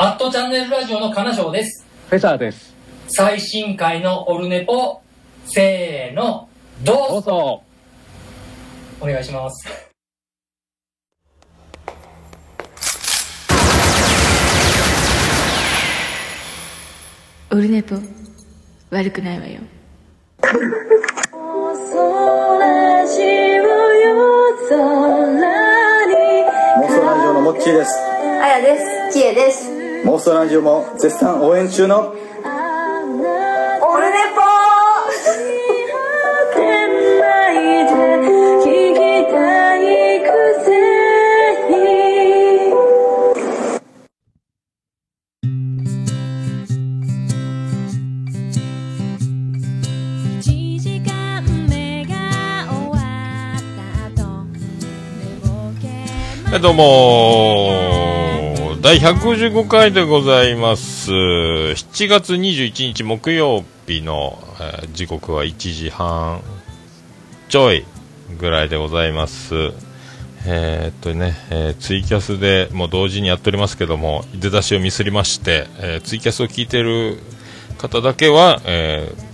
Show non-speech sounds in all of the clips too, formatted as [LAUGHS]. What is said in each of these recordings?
アットチャンネルラジオの金賞です。フェザーです。最新回のオルネポ、せーの、どうぞどうぞ。お願いします。オルネポ悪くないわよモーストラジオのモッチーですあやです。きえです。モーストラジオも絶賛応援中のオルネポ1時間目が終わった後寝ぼけはい、どうも第155回でございます。7月21日木曜日の、えー時刻は1時半ちょいぐらいでございます。えーっとね、えーツイキャスでもう同時にやっておりますけども、出だしをミスりまして、えーツイキャスを聞いてる方だけは、えー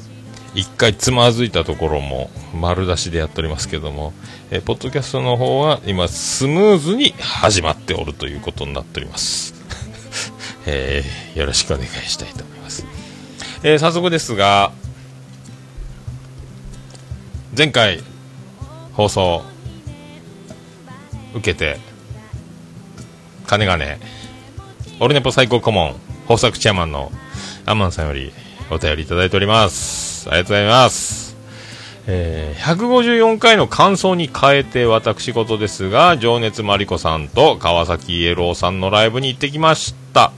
一回つまずいたところも丸出しでやっておりますけども、えーポッドキャストの方は今スムーズに始まっておるということになっております、[LAUGHS] えーよろしくお願いしたいと思います、えー早速ですが前回放送受けて金がねオルネポ最高顧問豊作チェアマンのアマンさんよりお便りいただいております。ありがとうございます。えー154回の感想に変えて私事ですが情熱マリコさんと川崎イエローさんのライブに行ってきました。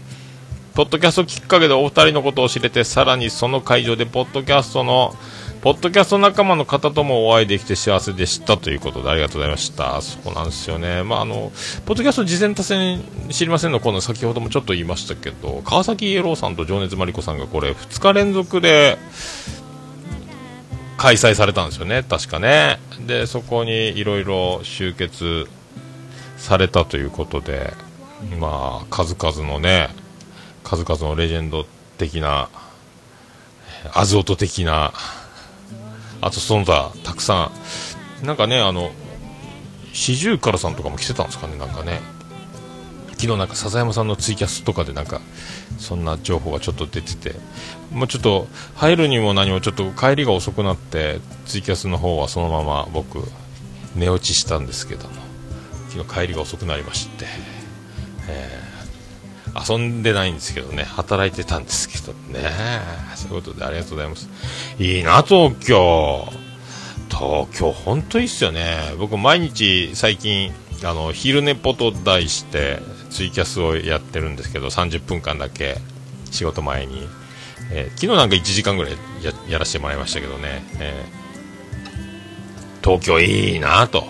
ポッドキャストきっかけでお二人のことを知れてさらにその会場でポッドキャストのポッドキャスト仲間の方ともお会いできて幸せでした。ということでありがとうございました。そうなんですよね。まああのポッドキャスト事前多戦知りませんのこの先ほどもちょっと言いましたけど川崎イエローさんと情熱マリコさんがこれ2日連続で開催されたんですよね、確かね。で、そこにいろいろ集結されたということで、まあ、数々のね、数々のレジェンド的な、アズオト的な、あとその他、たくさん、なんかね、あの、四十からさんとかも来てたんですかね、なんかね。昨日なんか笹山さんのツイキャスとかでなんかそんな情報がちょっと出ててもうちょっと入るにも何もちょっと帰りが遅くなってツイキャスの方はそのまま僕寝落ちしたんですけども昨日帰りが遅くなりまして、えー遊んでないんですけどね働いてたんですけどねそういうことでありがとうございます。いいな東京。東京本当いいっすよね。僕毎日最近あの昼寝ぽと題してツイキャスをやってるんですけど30分間だけ仕事前に、えー昨日なんか1時間ぐらいややらせてもらいましたけどね、えー東京いいなと。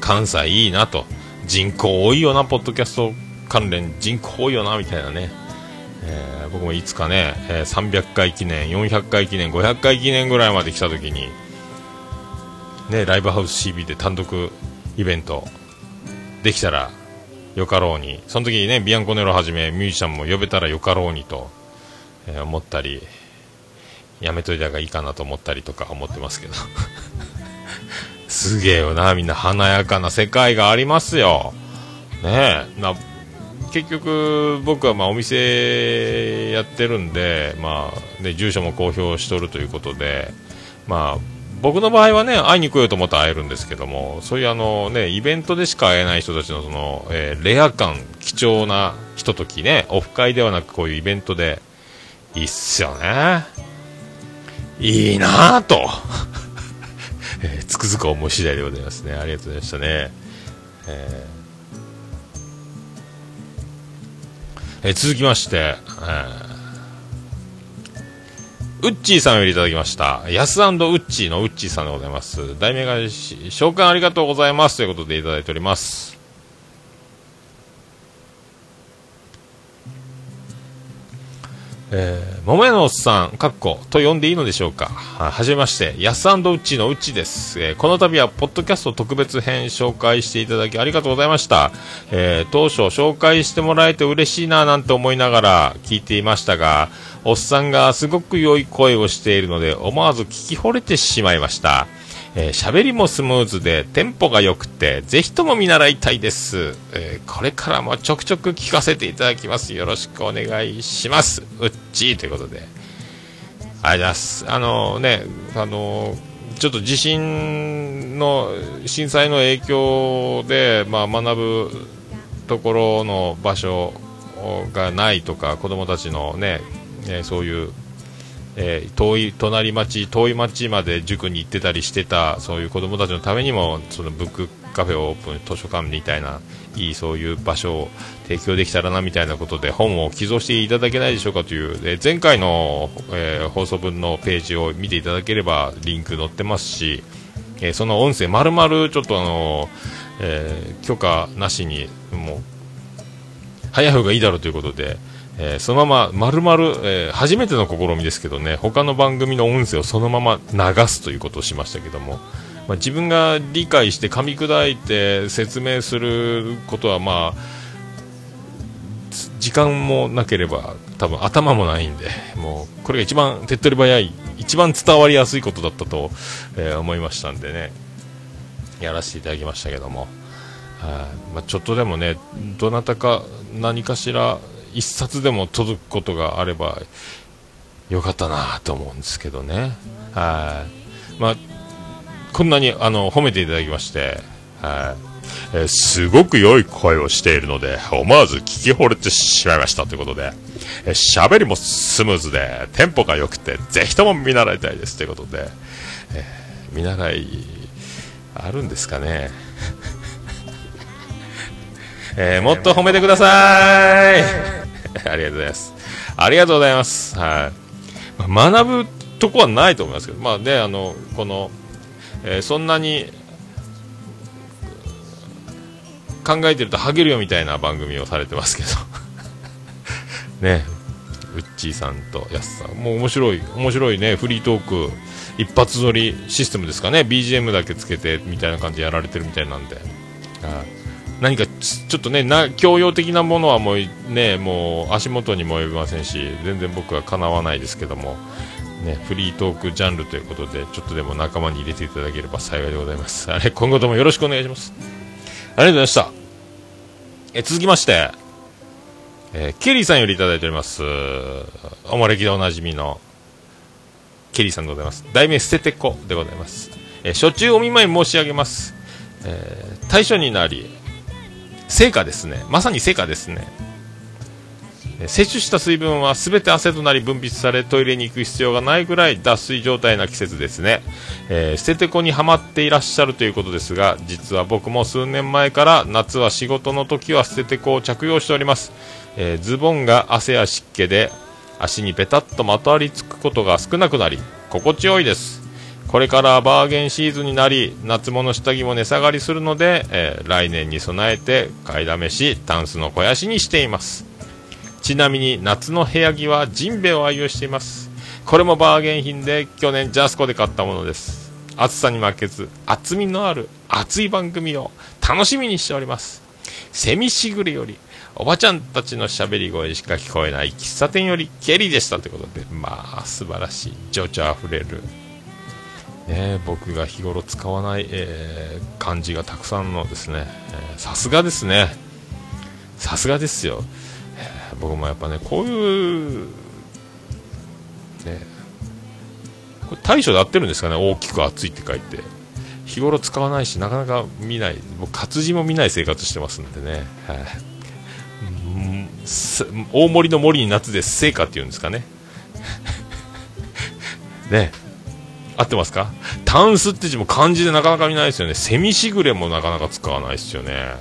関西いいなと。人口多いよなポッドキャスト関連。人口多いよなみたいなね。えー僕もいつかね、え300回記念、400回記念、500回記念ぐらいまで来た時に、ね、ライブハウス CB で単独イベントできたらよかろうに、その時にね、ビアンコネロはじめミュージシャンも呼べたらよかろうにと、えー思ったり、やめといた方がいいかなと思ったりとか思ってますけど。[LAUGHS] すげえよな、みんな華やかな世界がありますよ。ねえ、な結局、僕はまお店やってるんで、まあね、住所も公表しとるということで、まあ、僕の場合はね、会いに来ようと思ったら会えるんですけども、そういうあのね、イベントでしか会えない人たちのその、えーレア感、貴重なひとときね、オフ会ではなくこういうイベントで、いいっすよね。いいなぁと、[LAUGHS] えーつくづく思い次第でございますね。ありがとうございましたね。えーえー続きまして、えーウッチーさんよりいただきました。ヤスウッチーのウッチーさんでございます。題名が、召喚ありがとうございますということでいただいております。えー、桃屋のおっさん、かっこ、と呼んでいいのでしょうか。はじめまして、やすうちのうちです、えーこの度は、ポッドキャスト特別編紹介していただきありがとうございました。えー当初、紹介してもらえて嬉しいななんて思いながら聞いていましたが、おっさんがすごく良い声をしているので、思わず聞き惚れてしまいました。えー喋りもスムーズでテンポが良くてぜひとも見習いたいです、えーこれからもちょくちょく聞かせていただきます。よろしくお願いします。うっちーということで。ありがとうございます。あのねあのちょっと地震の震災の影響で、まあ、学ぶところの場所がないとか子供たちのね、えそういうえー遠い隣町遠い町まで塾に行ってたりしてたそういう子供たちのためにもそのブックカフェをオープン図書館みたいないいそういう場所を提供できたらなみたいなことで本を寄贈していただけないでしょうかという。で前回の、えー放送分のページを見ていただければリンク載ってますし、えーその音声丸々ちょっとあの、えー許可なしにもう早い方がいいだろうということで、えーそのまま丸々、えー初めての試みですけどね他の番組の音声をそのまま流すということをしましたけども、まあ、自分が理解して噛み砕いて説明することはまあ時間もなければ多分頭もないんでもうこれが一番手っ取り早い一番伝わりやすいことだったと、えー思いましたんでねやらせていただきましたけども。はいまあ、ちょっとでもね、どなたか何かしら一冊でも届くことがあればよかったなと思うんですけどね。はいまあ、こんなにあの褒めていただきまして、はいえーすごく良い声をしているので、思わず聞き惚れてしまいましたということで、えー喋りもスムーズで、テンポが良くて、ぜひとも見習いたいですということで、えー見習い、あるんですかね。えーもっと褒めてください。[LAUGHS] ありがとうございます。ありがとうございます。はい。学ぶとこはないと思いますけど、まあね、あの、この、えーそんなに考えてるとハゲるよみたいな番組をされてますけど、[LAUGHS] ね、ウッチーさんとヤスさん、もう面白い、面白いね、フリートーク、一発撮りシステムですかね、BGM だけつけてみたいな感じでやられてるみたいなんで、はい。何かちょっとねな教養的なものはもうねもう足元にも及びませんし全然僕はかなわないですけども、ね、フリートークジャンルということでちょっとでも仲間に入れていただければ幸いでございます。あれ今後ともよろしくお願いします。ありがとうございました。え続きまして、えーケリーさんよりいただいております。おもれきでおなじみのケリーさんでございます。題名捨ててこでございます、えー初中お見舞い申し上げます、えー対象になり成果ですね。まさに成果ですね。摂取した水分は全て汗となり分泌されトイレに行く必要がないぐらい脱水状態な季節ですね、えー捨ててこにはまっていらっしゃるということですが実は僕も数年前から夏は仕事の時は捨ててこを着用しております、えーズボンが汗や湿気で足にベタッとまとわりつくことが少なくなり心地よいです。これからバーゲンシーズンになり夏物下着も値下がりするので、えー来年に備えて買いだめしタンスの肥やしにしています。ちなみに夏の部屋着はジンベを愛用しています。これもバーゲン品で去年ジャスコで買ったものです。暑さに負けず厚みのある熱い番組を楽しみにしております。セミしぐれよりおばちゃんたちのしゃべり声しか聞こえない喫茶店よりケリーでしたということでまあ素晴らしい。情緒あふれる。ね、僕が日頃使わない、えー漢字がたくさんのですねさすがですね。さすがですよ、えー僕もやっぱねこういうねこれ対処で合ってるんですかね？大きく熱いって書いて。日頃使わないしなかなか見ない。僕活字も見ない生活してますんでね、はい。ん大森の森に夏で成果っていうんですかね。[LAUGHS] ね。合ってますか？タンスって字も漢字でなかなか見ないですよね。セミしぐれもなかなか使わないですよね。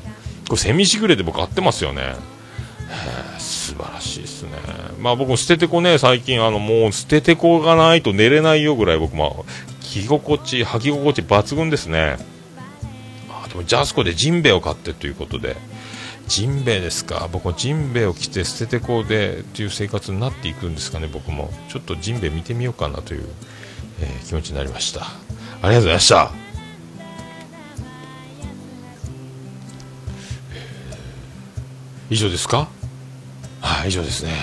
これセミしぐれで僕合ってますよね。素晴らしいですね。まあ僕も捨ててこね、最近あのもう捨ててこがないと寝れないよぐらい僕まあ、着心地、履き心地抜群ですね。あでもジャスコでジンベエを買ってということで、ジンベエですか？僕もジンベエを着て捨ててこうでっていう生活になっていくんですかね僕もちょっとジンベエ見てみようかなという、えー気持ちになりました。ありがとうございました。えー以上ですか？はい以上ですね。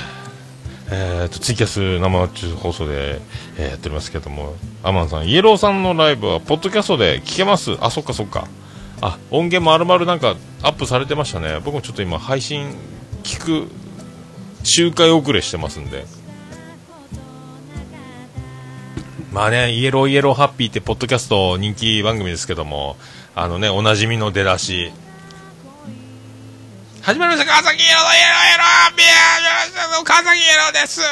えー、とツイキャス生中放送で、えーやっておりますけどもアマンさんイエローさんのライブはポッドキャストで聞けます？あそっかそっか。あ音源もあるまるなんかアップされてましたね。僕もちょっと今配信聞く周回遅れしてますんで。まあねイエローイエローハッピーってポッドキャスト人気番組ですけどもあのねおなじみの出だし。始まりました川崎イエローイエローイエローハッピー川崎イエローです。い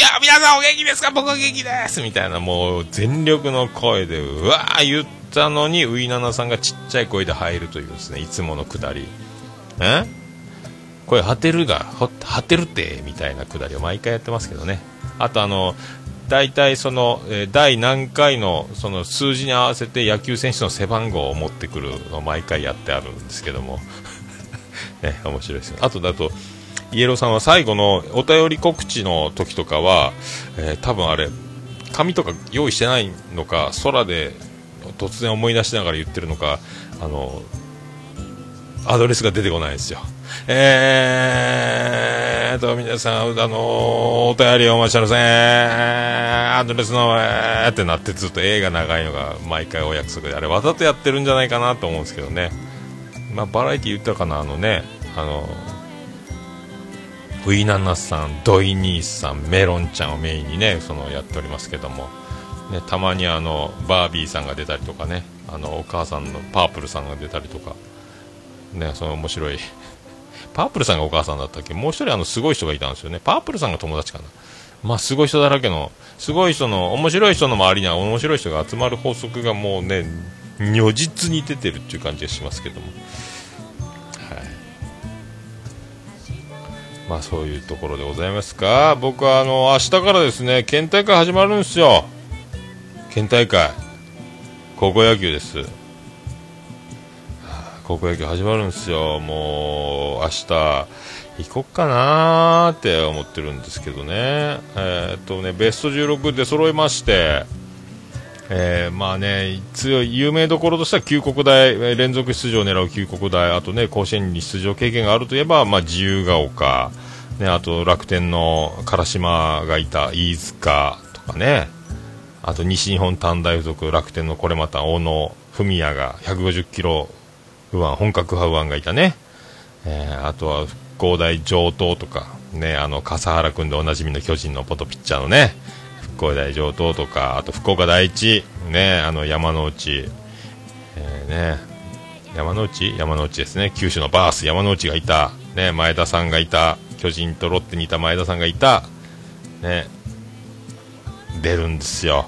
や皆さんお元気ですか？僕は元気です。みたいなもう全力の声でうわー言ったのにウイナナさんがちっちゃい声で入るというですねいつものくだり。え？声張ってるがほ張ってるってみたいなくだりを毎回やってますけどね。あとあの大体その、えー第何回のその数字に合わせて野球選手の背番号を持ってくるのを毎回やってあるんですけども。[LAUGHS] ね、面白いですよ。あとだとイエローさんは最後のお便り告知の時とかは、えー多分あれ紙とか用意してないのか空で突然思い出しながら言ってるのかあのアドレスが出てこないですよ。えーと皆さんあのお便りお待ちしてます。ねアドレスのえーってなってずっと映画長いのが毎回お約束であれわざとやってるんじゃないかなと思うんですけどね。まあ、バラエティ言ったかな、あのね、あの、ウイナナさん、ドイニーさん、メロンちゃんをメインにね、そのやっておりますけども、ね、たまにあの、バービーさんが出たりとかね、あの、お母さんのパープルさんが出たりとか、ね、その面白い、パープルさんがお母さんだったっけ？もう一人あの、すごい人がいたんですよね。パープルさんが友達かな。まあ、すごい人だらけの、すごい人の、面白い人の周りには面白い人が集まる法則がもうね、如実に出てるっていう感じがしますけども。はい。まあそういうところでございますか。僕はあの、明日からですね、県大会始まるんですよ。県大会。高校野球です。高校野球始まるんですよ。もう、明日、行こっかなーって思ってるんですけどね。えーっとね、ベスト16で揃いまして、えーまあね、強い有名どころとしては旧国大、連続出場を狙う旧国大、あとね、甲子園に出場経験があるといえば、まあ、自由が丘、ね、あと楽天の唐島がいた飯塚とかね、あと西日本短大付属、楽天のこれまた小野文也が150キロ右腕、本格派右腕がいたね、えーあとは復興大上東とか、ね、あの笠原君でおなじみの巨人のポトピッチャーのね、復興大上東とか、あと福岡第一、ね、あの山之内、えーね、山之内？山之内ですね、九州のバース、山之内がいた、ね、前田さんがいた、巨人とロッテにいた前田さんがいた、ね、出るんですよ。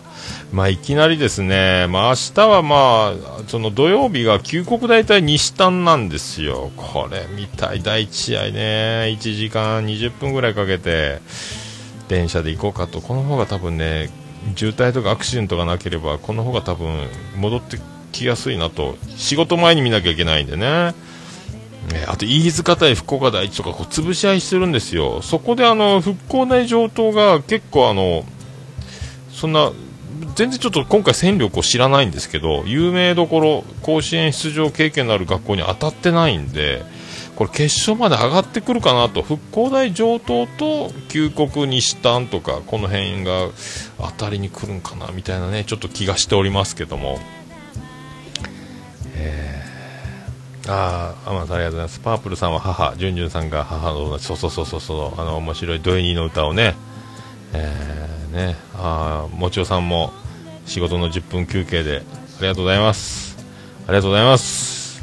まあ、いきなりですね、まあ、明日はまあ、その土曜日が旧国大対西丹なんですよ。これ見たい、第1試合ね、1時間20分ぐらいかけて、電車で行こうかと、この方が多分ね、渋滞とかアクシデントがなければ、この方が多分戻ってきやすいなと、仕事前に見なきゃいけないんでね。ねあと飯塚対福岡第一とかこう潰し合いしてるんですよ、そこであの復興大上東が結構あのそんな全然ちょっと今回戦力を知らないんですけど有名どころ甲子園出場経験のある学校に当たってないんでこれ決勝まで上がってくるかなと復興大上東と旧国西丹とかこの辺が当たりに来るんかなみたいなねちょっと気がしておりますけども。ああ、ありがとうございます。パープルさんは母、ジュンジュンさんが母の、そうそうそうそうそう、あの、面白いドエニーの歌をね、えー、ね、あ、もちおさんも仕事の10分休憩で、ありがとうございます。ありがとうございます。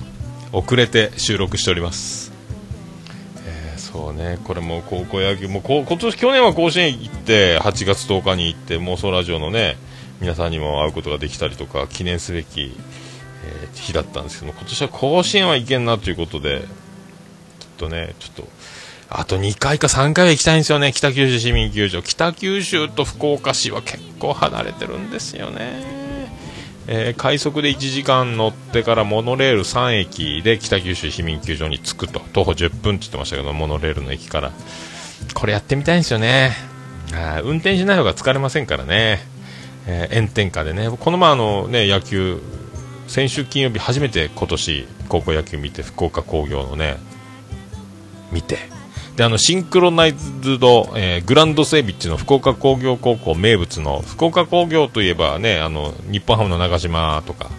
遅れて収録しております。えーそうね、これも高校野球、もこ今年、去年は甲子園行って、8月10日に行って、妄想ラジオのね、皆さんにも会うことができたりとか、記念すべき、えー日だったんですけど今年は甲子園はいけんなということできっとねちょっとあと2回か3回は行きたいんですよね。北九州市民球場。北九州と福岡市は結構離れてるんですよね。えー快速で1時間乗ってからモノレール3駅で北九州市民球場に着くと。徒歩10分って言ってましたけどモノレールの駅から。これやってみたいんですよね。あ運転しない方が疲れませんからね、えー炎天下でね。この前あの、ね、野球先週金曜日初めて今年高校野球見て福岡工業のね見て。であのシンクロナイズド、えーグランド整備っていうの福岡工業高校名物の福岡工業といえばねあの日本ハムの長島とか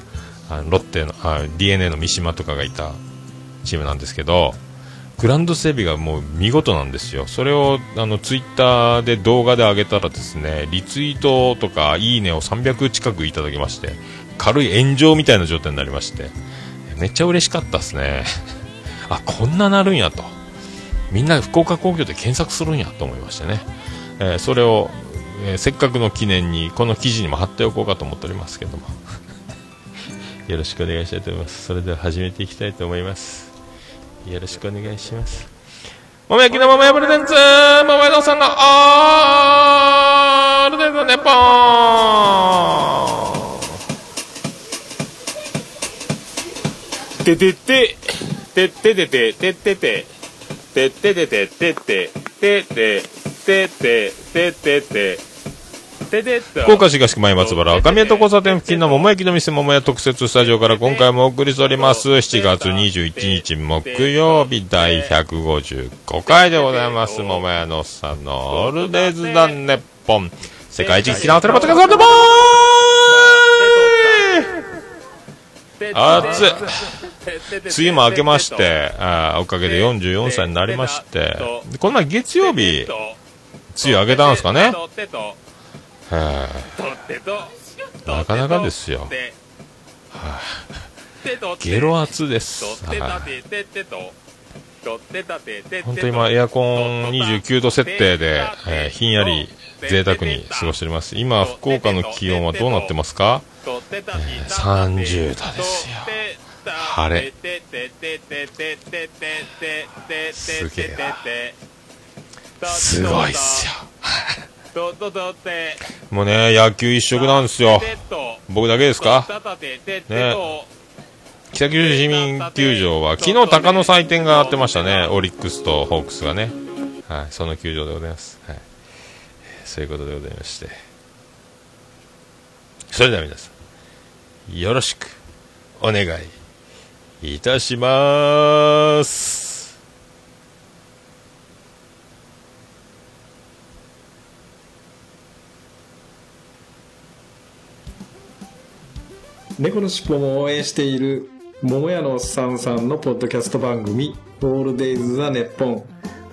あのロッテのあ d n a の三島とかがいたチームなんですけどグランド整備がもう見事なんですよ。それをあのツイッターで動画で上げたらですねリツイートとかいいねを300近くいただきまして軽い炎上みたいな状態になりましてめっちゃ嬉しかったですね。[LAUGHS] あこんななるんやと。みんな福岡工業で検索するんやと思いましてね、えーそれを、えーせっかくの記念にこの記事にも貼っておこうかと思っておりますけども。[LAUGHS] よろしくお願いしたいと思います。それでは始めていきたいと思います。よろしくお願いします。桃焼きの桃屋プレゼンツ桃屋のさんのオールデイズネポン。てててててててててて。ててててててててててててて福岡市東区前松原赤宮と交差点付近の桃焼きの店桃屋特設スタジオから今回もお送りしております7月21日木曜日第155回でございます桃屋のさんのオールデイズ・ダン・ネッポン世界一聞き直せるポッドキャストボ暑い。梅雨も明けましてあーおかげで44歳になりまして。でこの前月曜日梅雨明けたんですかね？はあなかなかですよゲロ圧ですはい本当今エアコン29度設定で、えーひんやり贅沢に過ごしております。今福岡の気温はどうなってますか、えー30度ですよ。晴れ。すげえな。すごいっすよ。[LAUGHS] もうね野球一色なんですよ。僕だけですか？ね。北九州市民球場は昨日鷹の祭典がやってましたね。オリックスとホークスがね。はいその球場でございます、そういうことでございまして。それでは皆さんよろしくお願いいたします。猫のしっぽも応援している桃屋のおっさんさんのポッドキャスト番組「オールデイズ・ザ・ネッポン」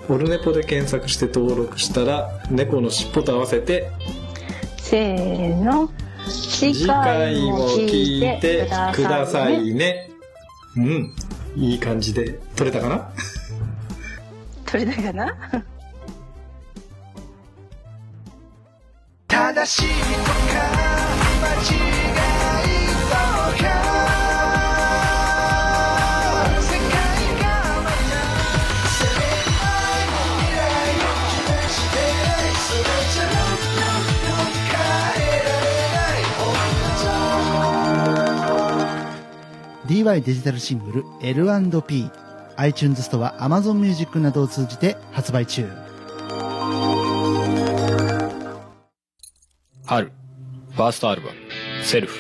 オルネポで検索して登録したら猫のしっぽと合わせてせーの。次次回も聞いてくださいね。うん。いい感じで撮れたかな？[LAUGHS] 取れたかな「[LAUGHS] DY デジタルシングル L&P」iTunes ストア Amazon Music などを通じて発売中。春ファーストアルバム「セルフ」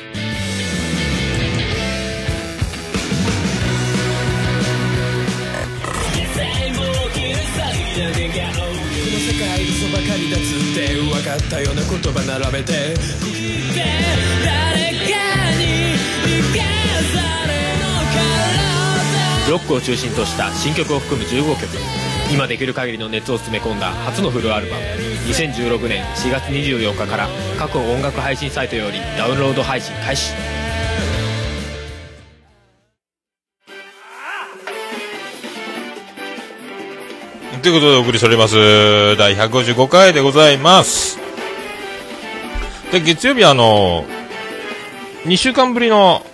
ロックを中心とした新曲を含む15曲。今できる限りの熱を詰め込んだ初のフルアルバム。2016年4月24日から各音楽配信サイトよりダウンロード配信開始。ということでお送りしております第155回でございます。で月曜日あの2週間ぶりの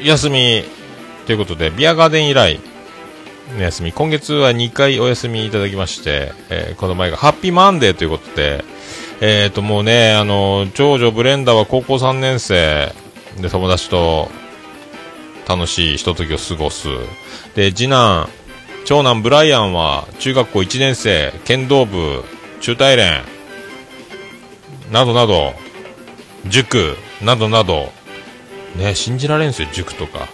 休みということでビアガーデン以来の休み。今月は2回お休みいただきまして、えーこの前がハッピーマンデーということで、えっ、と、もうね、あの、長女ブレンダーは高校3年生。で友達と楽しいひとときを過ごす。で、次男、長男ブライアンは中学校1年生、剣道部、中大連、などなど、塾、などなど、ね、信じられんすよ、塾とか。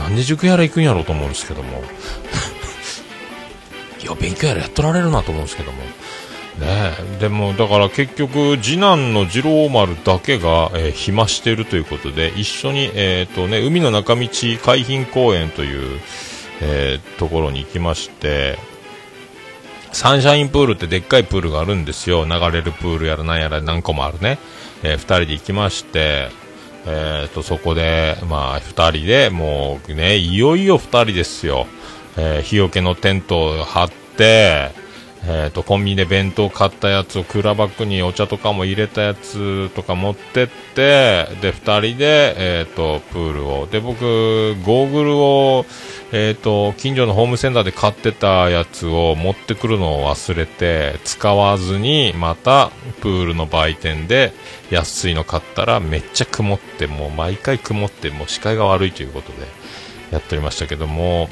なんで塾やら行くんやろうと思うんですけども。[LAUGHS] いや、勉強やらやっとられるなと思うんですけども。ねでも、だから結局、次男の次郎丸だけが、えー暇しているということで、一緒に、えっ、とね、海の中道海浜公園という、えーところに行きまして、サンシャインプールってでっかいプールがあるんですよ。流れるプールやらなんやら何個もあるね。えー二人で行きまして、えーと、そこで、まあ、二人で、もうね、いよいよ二人ですよ。えー日よけのテントを張って、えーと、コンビニで弁当買ったやつをクーラーバッグにお茶とかも入れたやつとか持ってって、で、二人で、えーと、プールを。で、僕、ゴーグルを、えーと、近所のホームセンターで買ってたやつを持ってくるのを忘れて、使わずに、また、プールの売店で安いの買ったら、めっちゃ曇って、もう毎回曇って、もう視界が悪いということで、やっておりましたけども、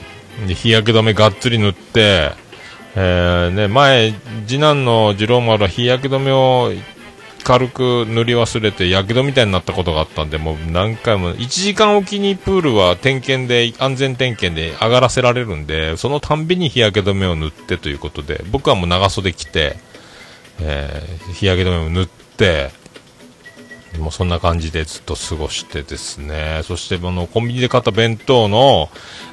で日焼け止めがっつり塗って、えーね、前、次男の次郎丸は日焼け止めを軽く塗り忘れて、やけどみたいになったことがあったんで、もう何回も、1時間おきにプールは点検で、安全点検で上がらせられるんで、そのたんびに日焼け止めを塗ってということで、僕はもう長袖着て、えー日焼け止めを塗って、もうそんな感じでずっと過ごしてですね、そしてあのコンビニで買った弁当の、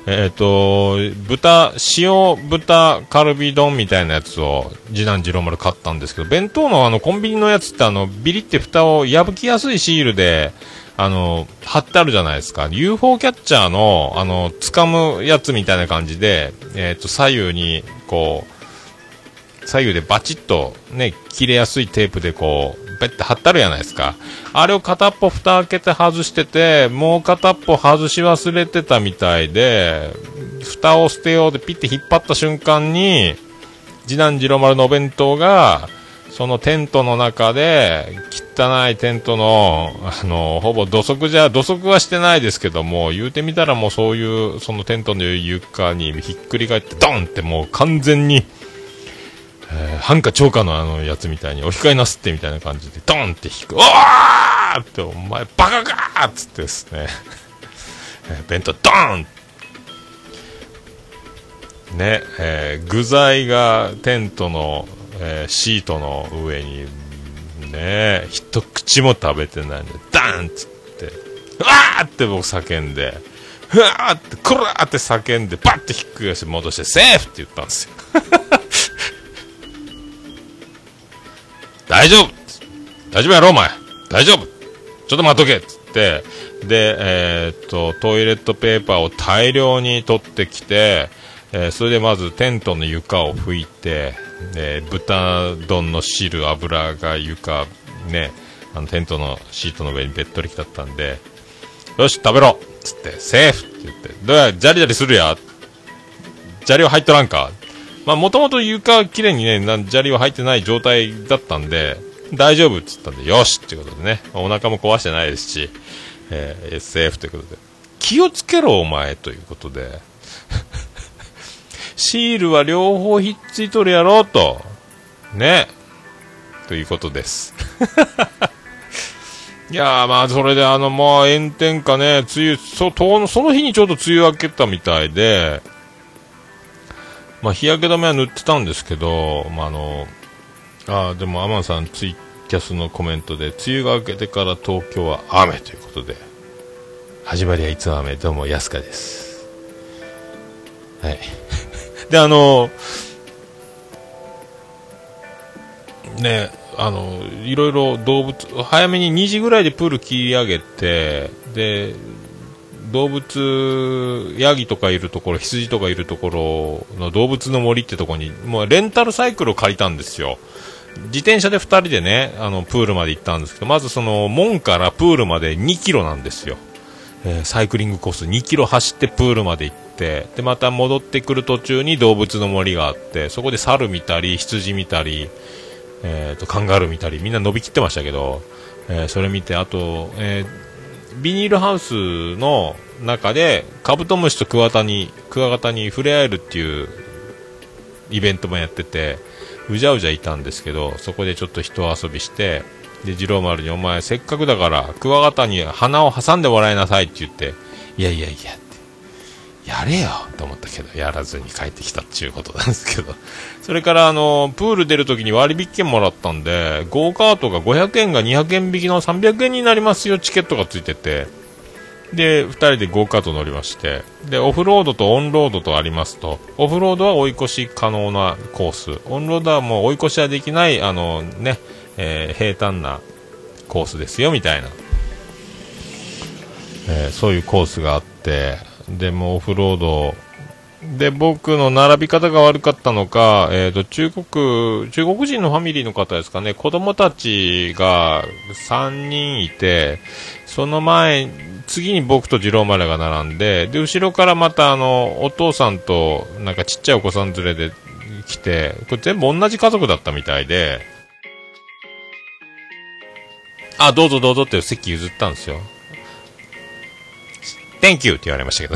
えっ、と、豚、塩豚カルビ丼みたいなやつを次男次郎丸買ったんですけど、弁当のあのコンビニのやつってあの、ビリって蓋を破きやすいシールで、あの、貼ってあるじゃないですか。UFO キャッチャーの、あの、掴むやつみたいな感じで、えっ、と、左右に、こう、左右でバチッとね、切れやすいテープでこう、ペッて貼ってあるじゃないですか。あれを片っぽ蓋開けて外してて、もう片っぽ外し忘れてたみたいで、蓋を捨てようでピッて引っ張った瞬間に、次男次郎丸のお弁当が、そのテントの中で、汚いテントの、あの、ほぼ土足じゃ、土足はしてないですけども、言うてみたらもうそういう、そのテントの床にひっくり返って、ドンってもう完全に、ハンカチョーカのあのやつみたいに、お控えなすってみたいな感じで、ドンって引く、おーって、お前バカかーっつってですね、えー弁当ドーンね、えー具材がテントの、えーシートの上に、ね、一口も食べてないんで、ダーンっつって、うわーって僕叫んで、うわーって、こらーって叫んで、バッてひっくり返して戻して、セーフって言ったんですよ。[LAUGHS] 大丈夫。大丈夫やろお前。大丈夫。ちょっと待っとけ。っつって、で、えーっと、トイレットペーパーを大量に取ってきて、えーそれでまずテントの床を拭いて、えー豚丼の汁、油が床、ね、あのテントのシートの上にべっとりきだったんで、よし、食べろ。っつって、セーフって言って、どうや、ジャリジャリするや。砂利は入っとらんか。まあ、もともと床きれいにね、砂利は入ってない状態だったんで、大丈夫っつったんで、よしってことでね、お腹も壊してないですし、えー、SF ということで、気をつけろ、お前ということで、[LAUGHS] シールは両方ひっついとるやろうと、ね、ということです。[LAUGHS] いやー、まあ、それで、あの、まあ、炎天下ね、梅雨、そ、とその日にちょうど梅雨明けたみたいで、まあ、日焼け止めは塗ってたんですけど、まあ、あの、あでも、アマンさん、ツイキャスのコメントで、梅雨が明けてから東京は雨ということで、始まりはいつも雨、どうも、安かです。はい。[LAUGHS] で、あの、ね、あの、いろいろ動物、早めに2時ぐらいでプール切り上げて、で、動物、ヤギとかいるところ、羊とかいるところの動物の森ってところに、もうレンタルサイクルを借りたんですよ。自転車で2人でね、あの、プールまで行ったんですけど、まずその、門からプールまで2キロなんですよ。えーサイクリングコース2キロ走ってプールまで行って、で、また戻ってくる途中に動物の森があって、そこで猿見たり、羊見たり、えー、とカンガルー見たりみんな伸びきってましたけど、えーそれ見てあと、えービニールハウスの中でカブトムシとクワタにクワガタに触れ合えるっていうイベントもやっててうじゃうじゃいたんですけどそこでちょっと人遊びしてで次郎丸にお前せっかくだからクワガタに鼻を挟んでもらいなさいって言っていやいやいややれよと思ったけどやらずに帰ってきたっていうことなんですけど。それからあのプール出るときに割引券もらったんでゴーカートが500円が200円引きの300円になりますよチケットがついてて。で2人でゴーカート乗りまして。でオフロードとオンロードとありますと。オフロードは追い越し可能なコース。オンロードはもう追い越しはできないあの、ねえー平坦なコースですよみたいな、えーそういうコースがあって。でもオフロード。で僕の並び方が悪かったのか、えー、と中国中国人のファミリーの方ですかね。子供たちが3人いてその前次に僕と次郎丸が並んでで後ろからまたあのお父さんとなんかちっちゃいお子さん連れで来てこれ全部同じ家族だったみたいで。あどうぞどうぞって席譲ったんですよ。Thank you って言われましたけど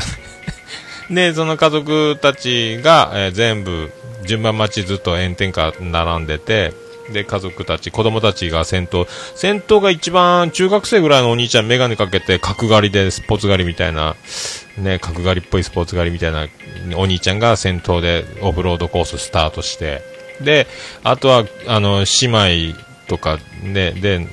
[LAUGHS] で、その家族たちが、えー全部、順番待ちずっと炎天下並んでて、で、家族たち、子供たちが先頭、先頭が一番中学生ぐらいのお兄ちゃん、メガネかけて、角刈りで、スポーツ狩りみたいな、ね、角刈りっぽいスポーツ狩りみたいなお兄ちゃんが先頭でオフロードコーススタートして、で、あとは、あの、姉妹とか、ね、で、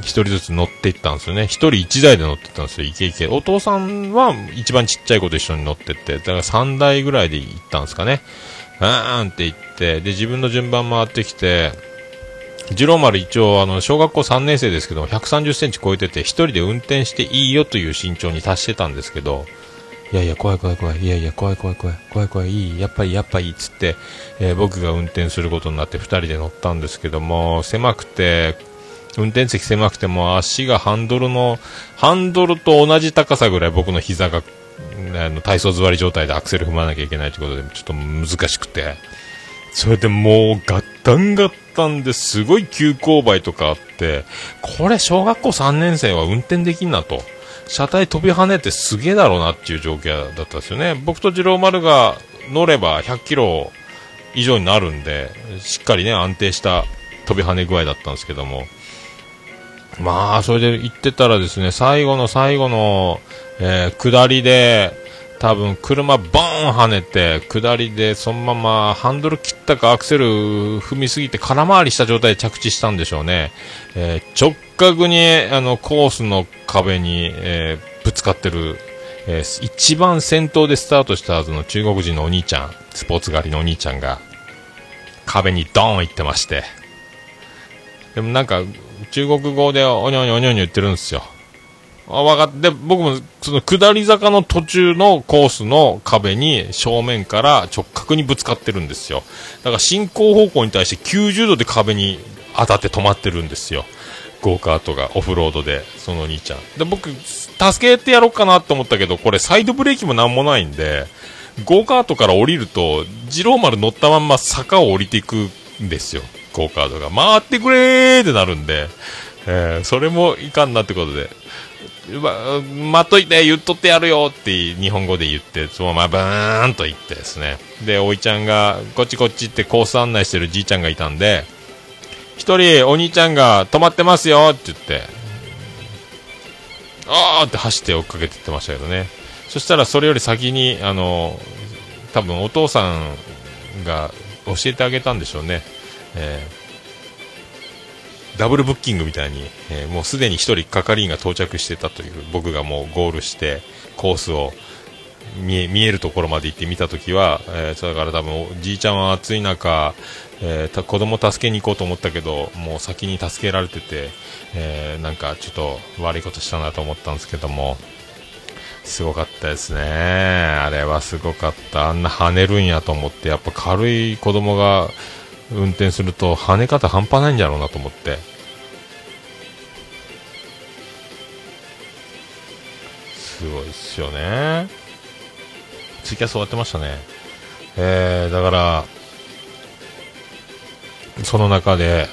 一人ずつ乗っていったんですよね。一人一台で乗ってったんですよ。イケイケ。お父さんは一番ちっちゃい子と一緒に乗ってって、だから三台ぐらいで行ったんですかね。うーんって言って、で、自分の順番回ってきて、次郎丸一応、あの、小学校3年生ですけど、130センチ超えてて、一人で運転していいよという身長に達してたんですけど、いやいや、怖い怖い怖い、いやいや、怖い怖い怖い、怖い怖い、いい、やっぱり、やっぱいいっつって、えー僕が運転することになって2人で乗ったんですけども、狭くて、運転席狭くても足がハンドルの、ハンドルと同じ高さぐらい僕の膝が、あの体操座り状態でアクセル踏まなきゃいけないということで、ちょっと難しくて、それでもうガッタンガッタンですごい急勾配とかあって、これ小学校3年生は運転できんなと。車体飛び跳ねてすげえだろうなっていう状況だったんですよね。僕と次郎丸が乗れば100キロ以上になるんで、しっかりね、安定した飛び跳ね具合だったんですけども。まあ、それで行ってたらですね、最後の最後の、えー下りで、多分車ボーン跳ねて、下りでそのままハンドル切ったかアクセル踏みすぎて空回りした状態で着地したんでしょうね。えー直角にあのコースの壁に、えーぶつかってる、えー一番先頭でスタートしたはずの中国人のお兄ちゃん、スポーツ狩りのお兄ちゃんが壁にドーン行ってまして。でもなんか中国語でおにょおにょおにょにょ言ってるんですよ。あ、わかって、僕も、その下り坂の途中のコースの壁に正面から直角にぶつかってるんですよ。だから進行方向に対して90度で壁に当たって止まってるんですよ。ゴーカートがオフロードで、そのお兄ちゃん。で、僕、助けてやろうかなと思ったけど、これサイドブレーキもなんもないんで、ゴーカートから降りると、二郎丸乗ったまんま坂を降りていくんですよ。ゴーカートが。回ってくれーってなるんで、えーそれもいかんなってことで、ま、待っといて、言っとってやるよって日本語で言って、そのままバーンと言ってですね。で、おいちゃんが、こっちこっちってコース案内してるじいちゃんがいたんで、一人、お兄ちゃんが止まってますよって言って、あーって走って追っかけてってましたけどね。そしたらそれより先に、あの、多分お父さんが教えてあげたんでしょうね。えーダブルブッキングみたいに、えーもうすでに一人係員が到着してたという僕がもうゴールしてコースを見え見えるところまで行って見たときは、えーそれから多分おじいちゃんは暑い中、えー子供助けに行こうと思ったけどもう先に助けられてて、えーなんかちょっと悪いことしたなと思ったんですけどもすごかったですね。あれはすごかった。あんな跳ねるんやと思ってやっぱ軽い子供が運転すると跳ね方半端ないんじゃろうなと思って。すごいっすよね。ツイキャス終わってましたね。えー、だからその中で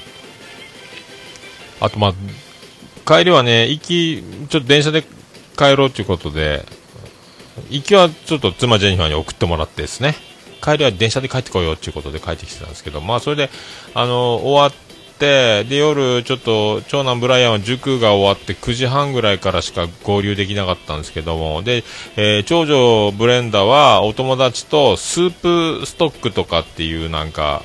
あとまあ、帰りはね、行き、ちょっと電車で帰ろうということで、行きはちょっと妻ジェニファーに送ってもらってですね、帰りは電車で帰ってこようということで帰ってきてたんですけど、まあそれで、あの、終わって、で、夜ちょっと長男ブライアンは塾が終わって9時半ぐらいからしか合流できなかったんですけども、で、えー長女ブレンダはお友達とスープストックとかっていうなんか、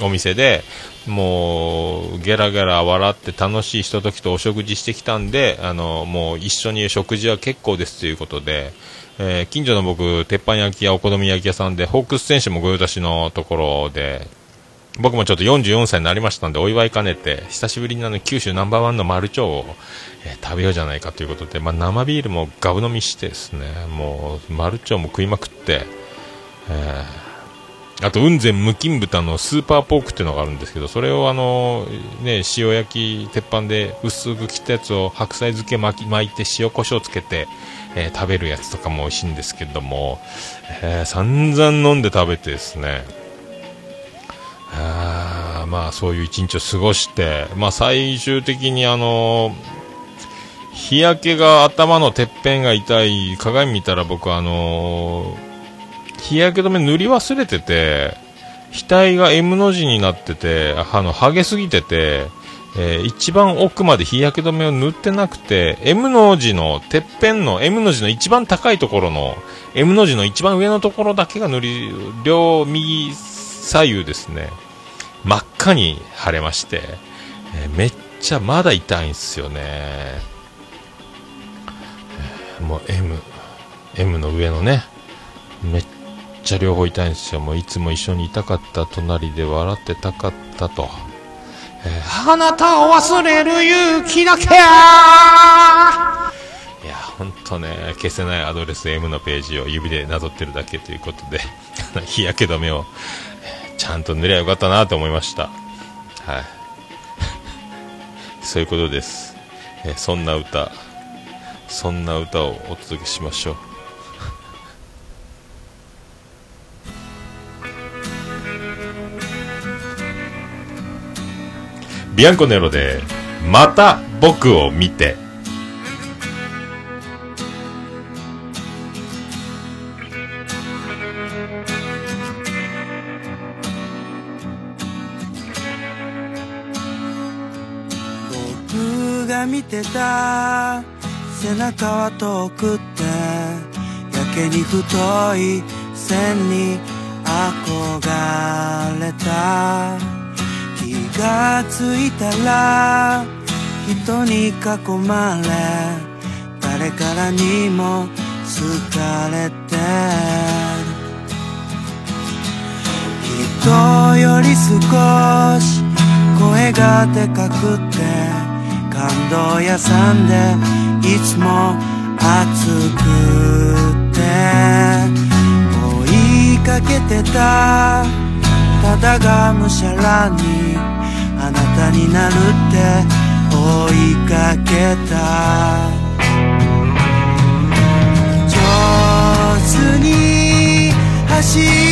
お店で、もう、ゲラゲラ笑って楽しいひとときとお食事してきたんで、あの、もう一緒に食事は結構ですということで、えー近所の僕、鉄板焼き屋、お好み焼き屋さんで、ホークス選手も御用達のところで、僕もちょっと44歳になりましたんで、お祝い兼ねて、久しぶりにあの九州ナンバーワンのマルチョウを、えー食べようじゃないかということで、まあ、生ビールもガブ飲みしてですね、もう、マルチョウも食いまくって、えーあと、雲仙無菌豚のスーパーポークっていうのがあるんですけど、それをあの、ね、塩焼き、鉄板で薄く切ったやつを白菜漬け巻き巻いて塩コショウつけて、えー食べるやつとかも美味しいんですけども、えー散々飲んで食べてですね、あーまあそういう一日を過ごして、まあ最終的にあの日焼けが頭のてっぺんが痛い鏡見たら僕あの日焼け止め塗り忘れてて額が M の字になっててあのハゲすぎてて、えー一番奥まで日焼け止めを塗ってなくて M の字のてっぺんの M の字の一番高いところの M の字の一番上のところだけが塗り両右左右ですね。真っ赤に腫れまして、えーめっちゃまだ痛いんですよね、もう M M の上のねめっちゃ両方痛いんですよ。もういつも一緒にいたかった隣で笑ってたかったと、あなたを忘れる勇気だけや。いや本当ね消せないアドレス M のページを指でなぞってるだけということで [LAUGHS] 日焼け止めをちゃんと塗りゃよかったなと思いました。はい。[LAUGHS] そういうことです、えそんな歌そんな歌をお届けしましょう。ビアンコネロで「また僕を見て」僕が見てた背中は遠くってやけに太い線に憧れた。がついたら人に囲まれ誰からにも好かれて人より少し声がでかくて。感動屋さんでいつも熱くって追いかけてた。ただがむしゃらにあなたになるって追いかけた。上手に走れ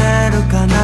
せるかな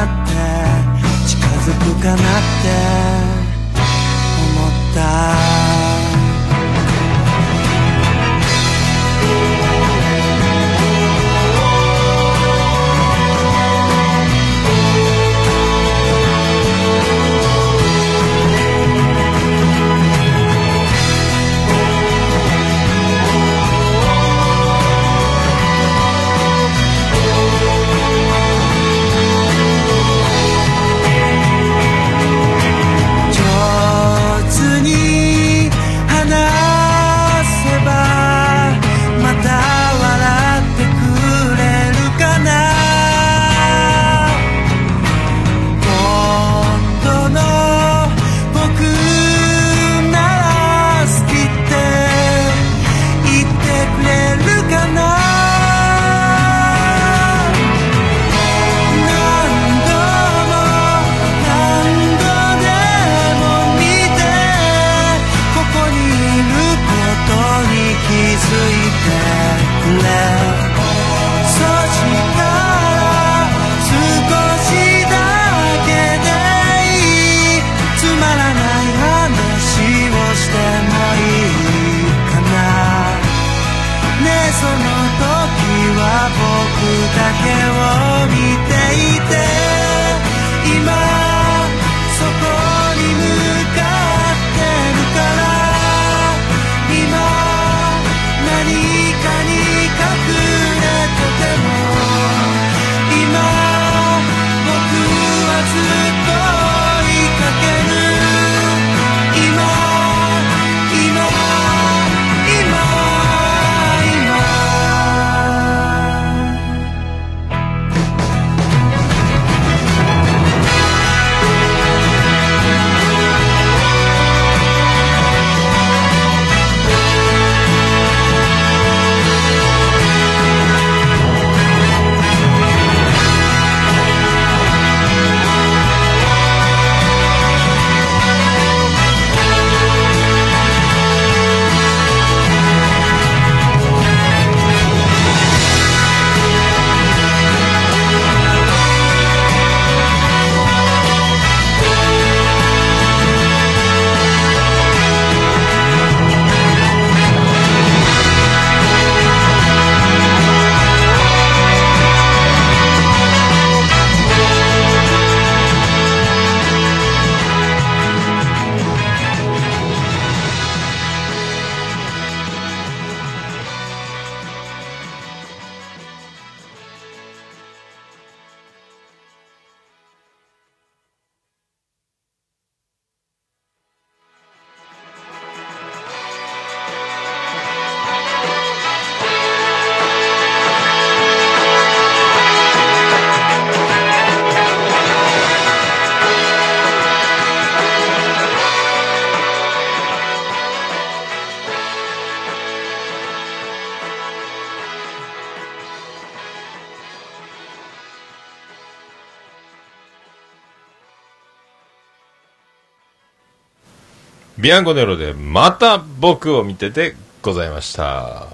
ビアンコネロで、また僕を見ててございました。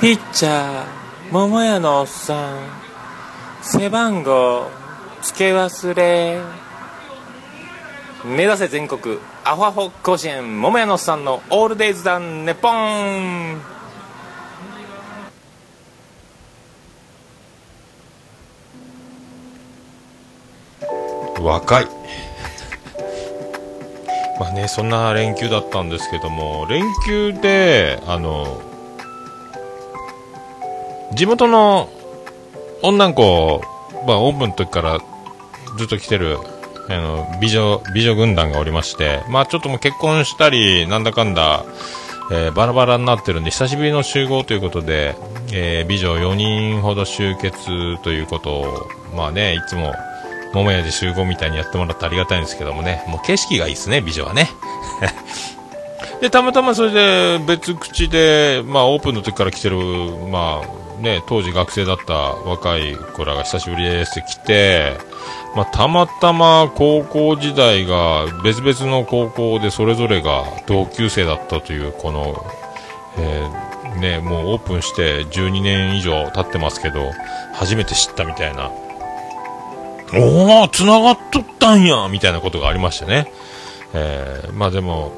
ピッチャー、桃屋のおっさん、背番号、付け忘れ。目指せ全国、アホアホ甲子園、桃屋のおっさんのオールデイズダンネポン若い。まあね、そんな連休だったんですけども、連休で、あの、地元の女の子、まあ、オープンの時からずっと来てる、あの、美女、美女軍団がおりまして、まあ、ちょっともう結婚したり、なんだかんだ、えーバラバラになってるんで、久しぶりの集合ということで、えー美女4人ほど集結ということを、まあね、いつも、桃屋で集合みたいにやってもらってありがたいんですけどもね、もう景色がいいですね、美女はね。[LAUGHS] で、たまたまそれで別口で、まあオープンの時から来てる、まあね、当時学生だった若い子らが久しぶりですって来て、まあたまたま高校時代が別々の高校でそれぞれが同級生だったという、この、えーね、もうオープンして12年以上経ってますけど、初めて知ったみたいな。おお繋がっとったんやみたいなことがありましてね。えーまあでも、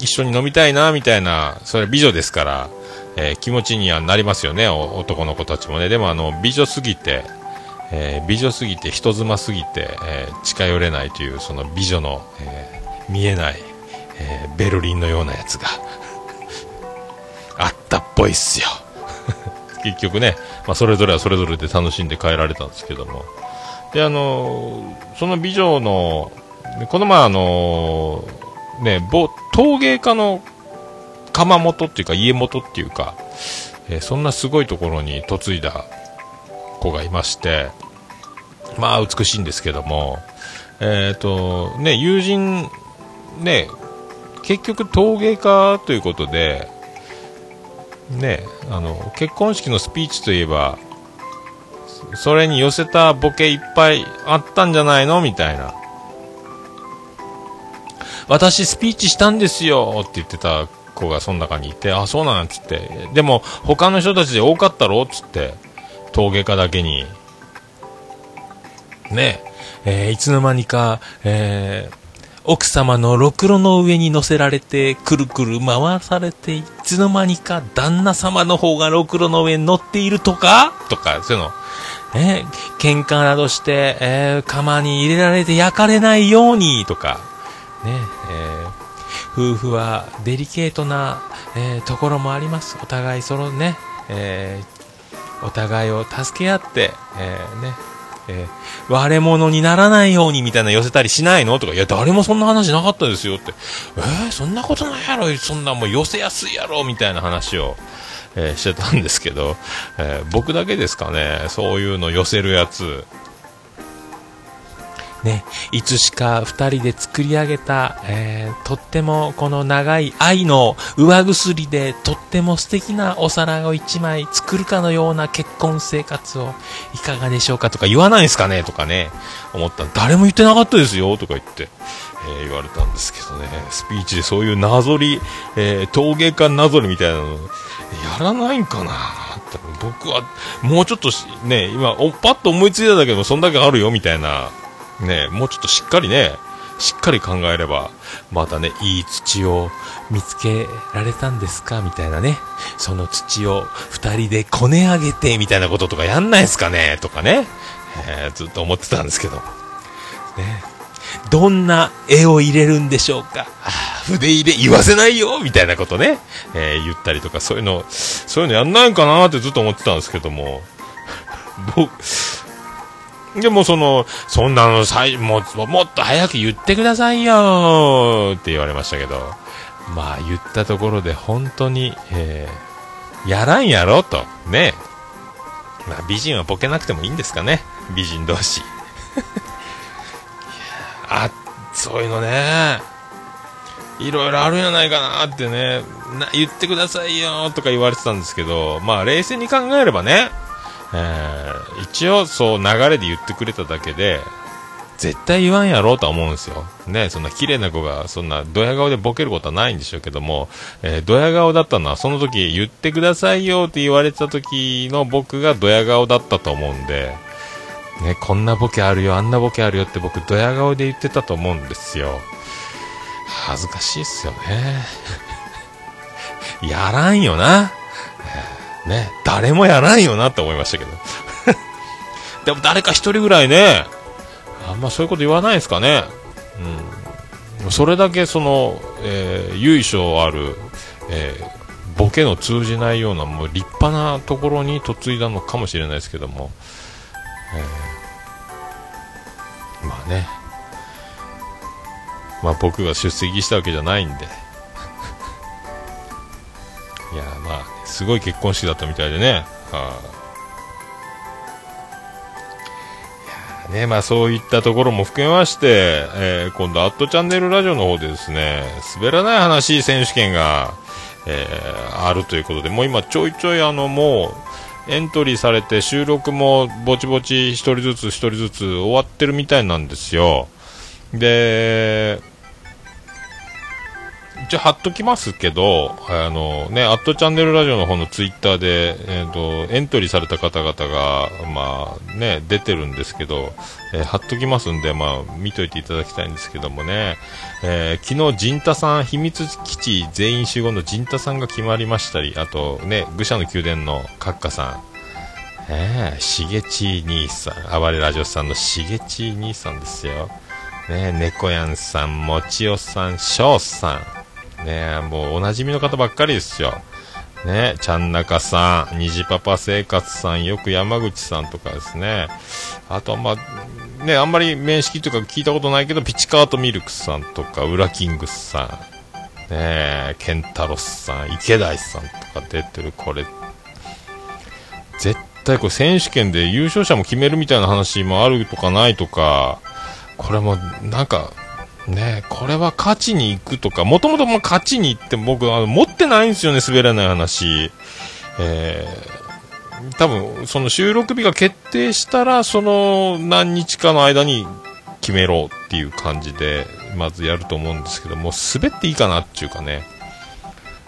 一緒に飲みたいな、みたいな、それ美女ですから、えー気持ちにはなりますよね、男の子たちもね。でもあの、美女すぎて、えー美女すぎて、人妻すぎて、え近寄れないという、その美女の、え見えない、えベルリンのようなやつが、[LAUGHS] あったっぽいっすよ。[LAUGHS] 結局ね、まあ、それぞれはそれぞれで楽しんで帰られたんですけども。で、あのその美女の、この前あのね、陶芸家の窯元っていうか家元っていうか、えーそんなすごいところに嫁いだ子がいまして、まあ美しいんですけども、えっ、と、ね、友人、ね、結局陶芸家ということで、ね、あの、結婚式のスピーチといえば、それに寄せたボケいっぱいあったんじゃないの？みたいな。私スピーチしたんですよって言ってた子がその中にいて、あ、そうなんつって。でも、他の人たちで多かったろ？つって、陶芸家だけに。ねえ、えーいつの間にか、えー奥様のろくろの上に乗せられて、くるくる回されて、いつの間にか旦那様の方がろくろの上に乗っているとか？とか、そういうの。ね、喧嘩などして、えー釜に入れられて焼かれないようにとか、ね、えー夫婦はデリケートな、えーところもあります。お互いそのね、えーお互いを助け合って、えーね、えー割れ物にならないようにみたいな寄せたりしないの？とか、いや、誰もそんな話なかったですよって、えーそんなことないやろ、そんなもう寄せやすいやろ、みたいな話を、えーしてたんですけど、えー僕だけですかね、そういうの寄せるやつ。ね、いつしか二人で作り上げた、えーとってもこの長い愛の上薬でとっても素敵なお皿を一枚作るかのような結婚生活をいかがでしょうかとか言わないですかねとかね、思った。ら誰も言ってなかったですよとか言って、えー言われたんですけどね、スピーチでそういうなぞり、えー陶芸家なぞりみたいなの、やらないんかな僕はもうちょっとしね、今、おパッと思いついただけでもそんだけあるよみたいな、ね、もうちょっとしっかりね、しっかり考えれば、またね、いい土を見つけられたんですかみたいなね。その土を二人でこね上げて、みたいなこととかやんないですかねとかね。えーずっと思ってたんですけど。ね。どんな絵を入れるんでしょうか？あー筆入れ言わせないよみたいなことね、えー言ったりとか、そういうの、そういうのやんないんかなってずっと思ってたんですけども、僕、でもその、そんなのさいもうもっと早く言ってくださいよって言われましたけど、まあ言ったところで本当に、えーやらんやろと、ね。まあ美人はボケなくてもいいんですかね、美人同士。あ、そういうのね、いろいろあるんじゃないかなってね、言ってくださいよとか言われてたんですけど、まあ冷静に考えればね、えー一応そう流れで言ってくれただけで、絶対言わんやろうとは思うんですよ。ね、そんな綺麗な子がそんなドヤ顔でボケることはないんでしょうけども、えードヤ顔だったのはその時言ってくださいよって言われてた時の僕がドヤ顔だったと思うんで、ね、こんなボケあるよ、あんなボケあるよって僕ドヤ顔で言ってたと思うんですよ。恥ずかしいっすよね。[LAUGHS] やらんよな。ね、誰もやらんよなって思いましたけど。[LAUGHS] でも誰か一人ぐらいね、あんまそういうこと言わないですかね。うん。それだけその、えー由緒ある、えーボケの通じないような、もう立派なところに嫁いだのかもしれないですけども、えー。まあね、まあ僕が出席したわけじゃないんで、いや、まあ、すごい結婚式だったみたいでね、はい、ね、まあそういったところも含めまして、えー今度、アットチャンネルラジオの方でですね、滑らない話選手権が、えーあるということで、もう今ちょいちょいあの、もう、エントリーされて収録もぼちぼち1人ずつ1人ずつ終わってるみたいなんですよ。で、一応貼っときますけど、あのね、アットチャンネルラジオの方のツイッターで、えっ、と、エントリーされた方々が、まあね、出てるんですけど、えー貼っときますんで、まあ、見といていただきたいんですけどもね、えー昨日、陣太さん、秘密基地全員集合の陣太さんが決まりましたり、あとね、愚者の宮殿の閣下さん、えしげち兄さん、暴れラジオさんのしげち兄さんですよ。ね猫やんさん、もちおさん、しょうさん。ねもうおなじみの方ばっかりですよ。ねちゃんなかさん、虹パパ生活さん、よく山口さんとかですね。あとはまあ、ねあんまり面識というか聞いたことないけど、ピチカートミルクさんとか、ウラキングスさん、ねえ、ケンタロスさん、池大さんとか出てる、これ、絶対これ選手権で優勝者も決めるみたいな話もあるとかないとか、これもなんか、ねこれは勝ちに行くとか、もともと勝ちに行って僕あの持ってないんですよね、滑らない話。えー多分その収録日が決定したら、その何日かの間に決めろっていう感じで、まずやると思うんですけど、も滑っていいかなっていうかね、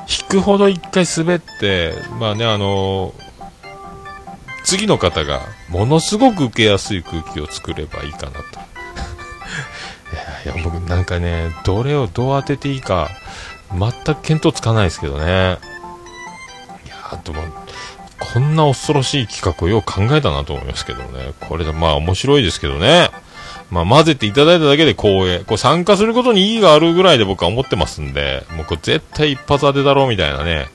引くほど一回滑って、まあね、あの次の方がものすごく受けやすい空気を作ればいいかなと。いや、僕なんかね、どれをどう当てていいか、全く見当つかないですけどね。いやでも、こんな恐ろしい企画をよく考えたなと思いますけどね。これでまあ面白いですけどね。まあ混ぜていただいただけで光栄。これ参加することに意義があるぐらいで僕は思ってますんで、もうこれ絶対一発当てだろうみたいなね。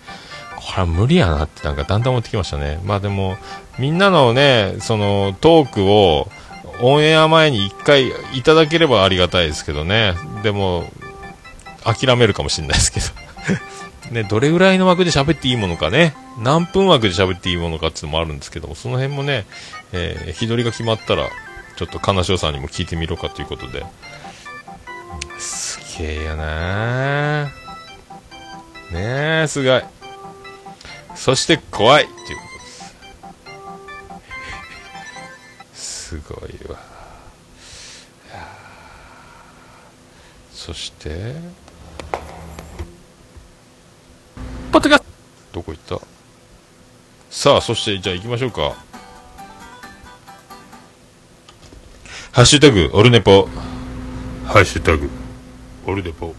これは無理やなってなんかだんだん思ってきましたね。まあでも、みんなのね、そのトークをオンエア前に一回いただければありがたいですけどね。でも、諦めるかもしれないですけど。[LAUGHS] ね、どれぐらいの枠で喋っていいものかね、何分枠で喋っていいものかっていうのもあるんですけども、その辺もね、えー日取りが決まったら、ちょっと金城さんにも聞いてみろかということで、すげえやなねえ、すごい。そして怖いっていうす。すごいわ。そして、ポッドキャスどこ行った？さあ、そして、じゃあ行きましょうか。ハッシュタグ、オルネポ。ハッシュタグ、オルネポ。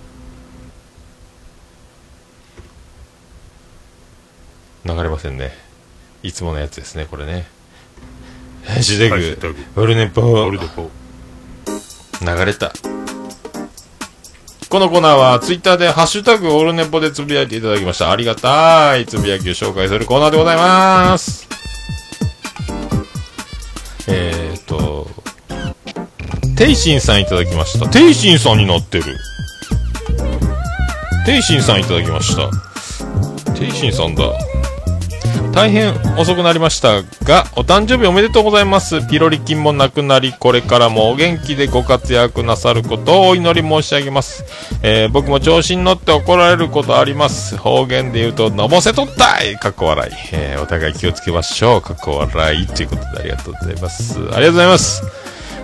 流れませんね。いつものやつですね、これね。ハッシュタグ、オルネポ。オルネポ。流れた。このコーナーはツイッターでハッシュタグオルネポでつぶやいていただきました。ありがたいつぶやきを紹介するコーナーでございます。えーと、テイシンさんいただきました。テイシンさんになってる。テイシンさんいただきました。テイシンさんだ。大変遅くなりましたが、お誕生日おめでとうございます。ピロリ菌もなくなり、これからもお元気でご活躍なさることをお祈り申し上げます。えー僕も調子に乗って怒られることあります。方言で言うと、のぼせとったいかっこ笑い。えーお互い気をつけましょう。かっこ笑い。ということでありがとうございます。ありがとうございます。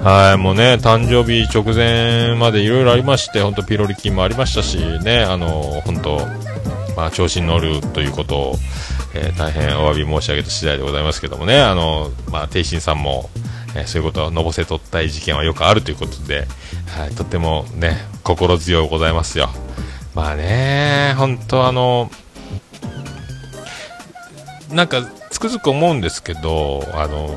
はい、もうね、誕生日直前までいろいろありまして、本当ピロリ菌もありましたし、ね、あの、本当まあ、調子に乗るということを、えー大変お詫び申し上げた次第でございますけどもね、あの、まあ、定心さんも、えーそういうことはのぼせとったい事件はよくあるということで、はい、とってもね、心強いございますよ。まあね、本当あの、なんか、つくづく思うんですけど、あの、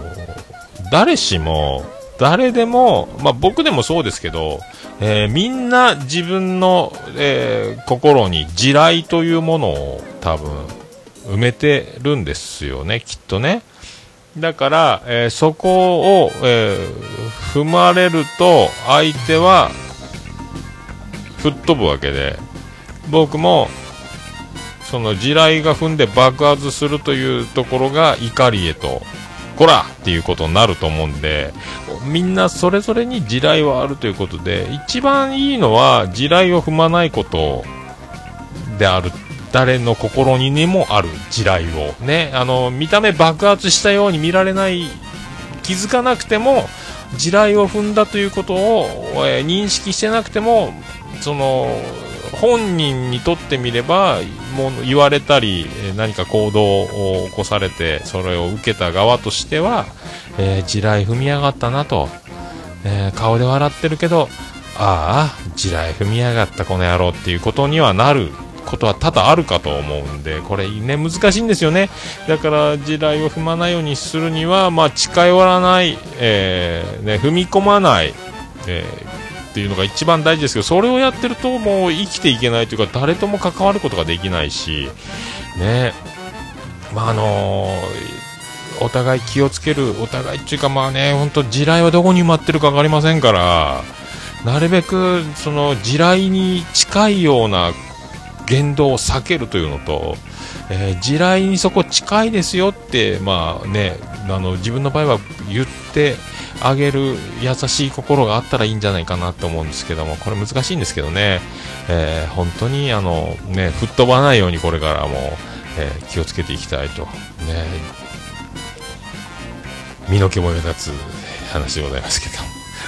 誰しも、誰でも、まあ僕でもそうですけど、えーみんな自分の、えー心に地雷というものを多分埋めてるんですよね、きっとね。だから、えーそこを、えー踏まれると相手は吹っ飛ぶわけで、僕もその地雷が踏んで爆発するというところが怒りへと、こらっていうことになると思うんで、みんなそれぞれに地雷はあるということで、一番いいのは地雷を踏まないことである。誰の心ににもある地雷を。ね、あの、見た目爆発したように見られない、気づかなくても、地雷を踏んだということを、えー認識してなくても、その、本人にとってみれば、もう言われたり、何か行動を起こされて、それを受けた側としては、えー地雷踏みやがったなと、えー顔で笑ってるけど、ああ、地雷踏みやがったこの野郎っていうことにはなる。ことは多々あるかと思うんで、これね、難しいんですよね。だから、地雷を踏まないようにするには、まあ、近寄らない、えーね、踏み込まない、えーっていうのが一番大事ですけど、それをやってるともう生きていけないというか、誰とも関わることができないし、ね、まああのーお互い気をつける、お互いっていうかまあね、本当地雷はどこに埋まってるか分かりませんから、なるべくその地雷に近いような言動を避けるというのと、えー地雷にそこ近いですよって、まあね、あの自分の場合は言ってあげる優しい心があったらいいんじゃないかなと思うんですけども、これ難しいんですけどね、えー本当にあの、ね、吹っ飛ばないようにこれからも、えー気をつけていきたいと、ね、身の毛もよだつ話でございますけど、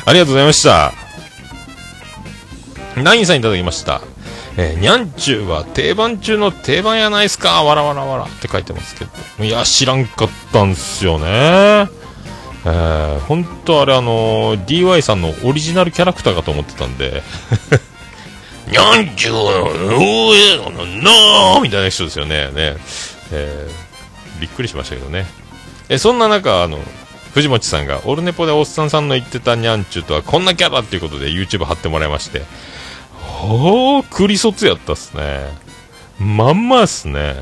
ありがとうございました。ナインさんいただきました。えー、にゃんちゅうは定番中の定番やないすかわらわらわらって書いてますけど。いや、知らんかったんすよね。えー、本当あれあのー DY さんのオリジナルキャラクターかと思ってたんで。にゃんちゅうは、おーなーみたいな人ですよね。ね。えー、びっくりしましたけどね。え、そんな中、あの、藤本さんが、オルネポでおっさんさんの言ってたにゃんちゅうとはこんなキャラっていうことで YouTube 貼ってもらいまして、ほー、クリソツやったっすね。まんまっすね。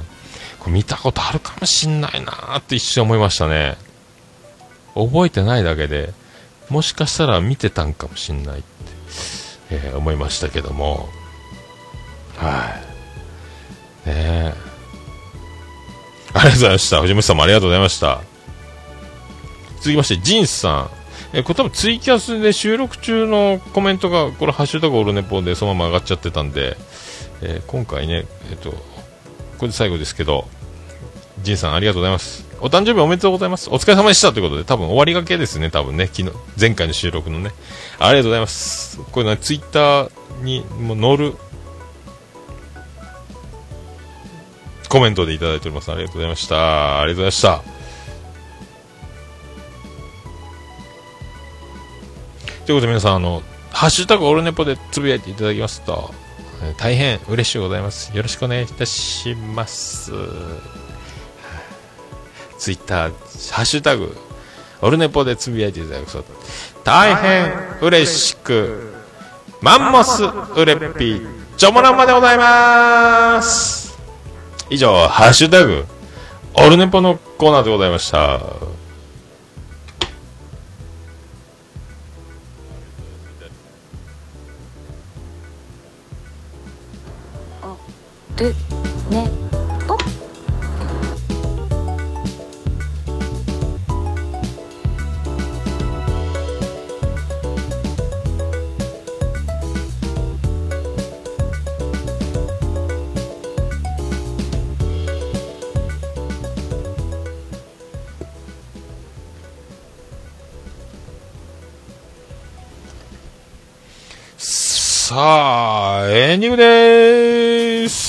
これ見たことあるかもしんないなーって一瞬思いましたね。覚えてないだけで、もしかしたら見てたんかもしんないって、えー思いましたけども。はい。ねえ。ありがとうございました。藤本さんもありがとうございました。続きまして、ジンさん。え、これ多分ツイキャスで収録中のコメントが、これハッシュタグオルネポでそのまま上がっちゃってたんで、えー今回ね、えっと、これで最後ですけど、ジンさんありがとうございます。お誕生日おめでとうございます。お疲れ様でしたということで、多分終わりがけですね、多分ね、昨日、前回の収録のね。ありがとうございます。これね、ツイッターにも載るコメントでいただいております。ありがとうございました。ありがとうございました。ということで皆さん、あの、ハッシュタグオルネポでつぶやいていただきますと、えー大変嬉しいございます。よろしくお願いいたします。ツイッター、ハッシュタグ、オルネポでつぶやいていただくと、大変嬉しく、マンモスウレッピ、チョモランマでございます。以上、ハッシュタグ、オルネポのコーナーでございました。るねぽさあ、エンディングでーす。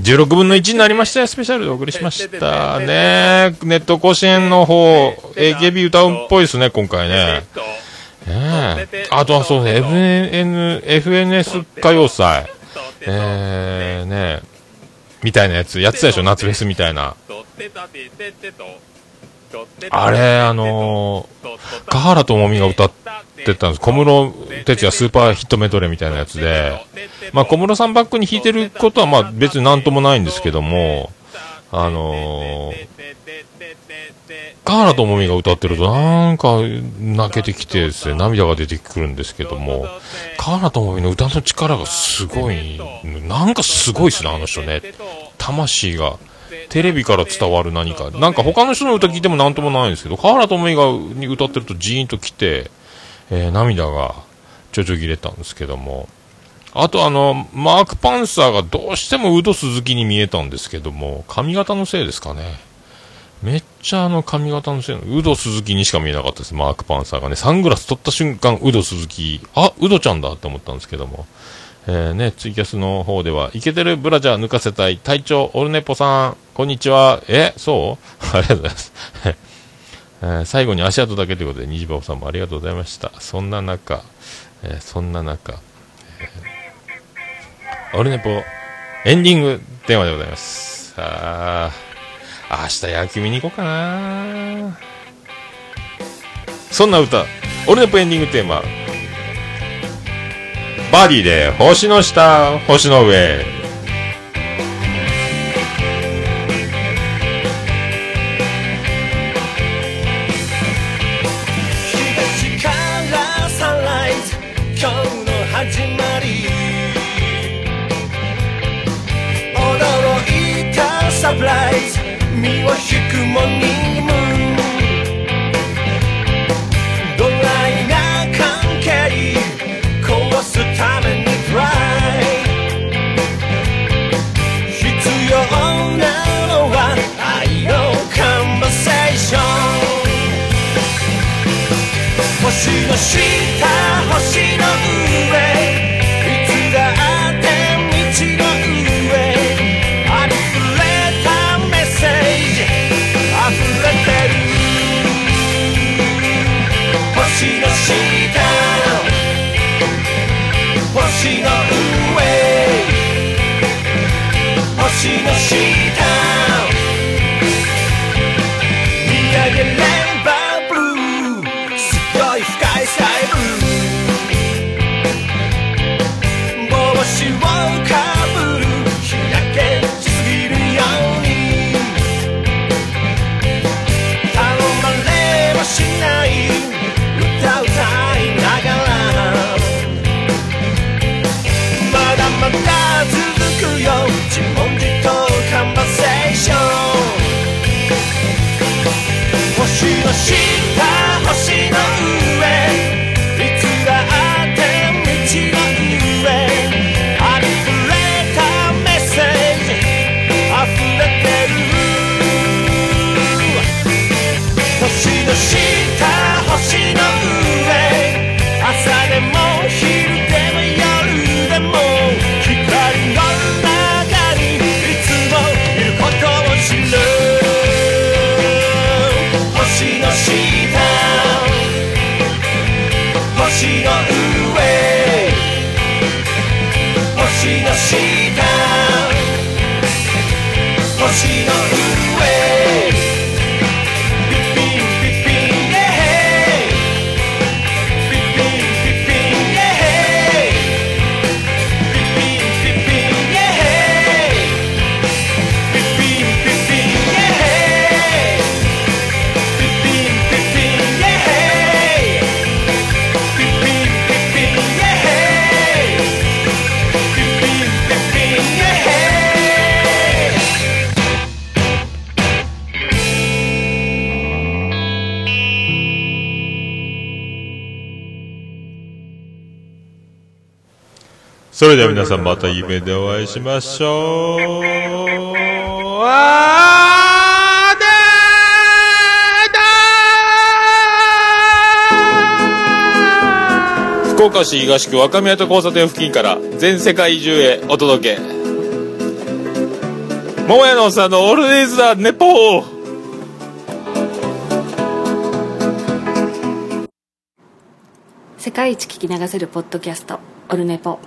16分の1になりましたよスペシャルでお送りしましたね。ネット甲子園の方 AKB 歌うっぽいですね今回ね。ねえ。あとはそうね FN FNS 歌謡祭。えー、ねみたいなやつ。やってたでしょ夏フェスみたいな。あれあのー、川原智美が歌ってたんです。小室哲也スーパーヒットメドレーみたいなやつで。まあ小室さんバックに弾いてることはまあ別になんともないんですけどもあのー、川原智美が歌ってるとなんか泣けてきてですね涙が出てくるんですけども川原智美の歌の力がすごいなんかすごいですねあの人ね。魂がテレビから伝わる何か。なんか他の人の歌聞いてもなんともないんですけど川原智美が歌ってるとジーンときて、えー涙がちょちょぎれたんですけどもあとあの、マーク・パンサーがどうしてもウド鈴木に見えたんですけども、髪型のせいですかね。めっちゃあの髪型のせいの、ウド鈴木にしか見えなかったです、マーク・パンサーがね。サングラス取った瞬間、ウド鈴木、あ、ウドちゃんだって思ったんですけども。えー、ね、ツイキャスの方では、イケてるブラジャー抜かせたい、隊長、オルネポさん、こんにちは。え、そう？[LAUGHS] ありがとうございます。えー最後に足跡だけということで、虹パパさんもありがとうございました。そんな中、えーそんな中、オルネポ、エンディングテーマでございます。さあ、明日野球見に行こうかな。そんな歌、オルネポエンディングテーマ、バディで星の下、星の上。しくもなした。見上げれ皆さんまた夢でお会いしましょう。あーで福岡市東区若宮と交差点付近から全世界中へお届け。桃屋のおっさんのオールデイズだ、ネポー世界一聞き流せるポッドキャスト「オルネポ」。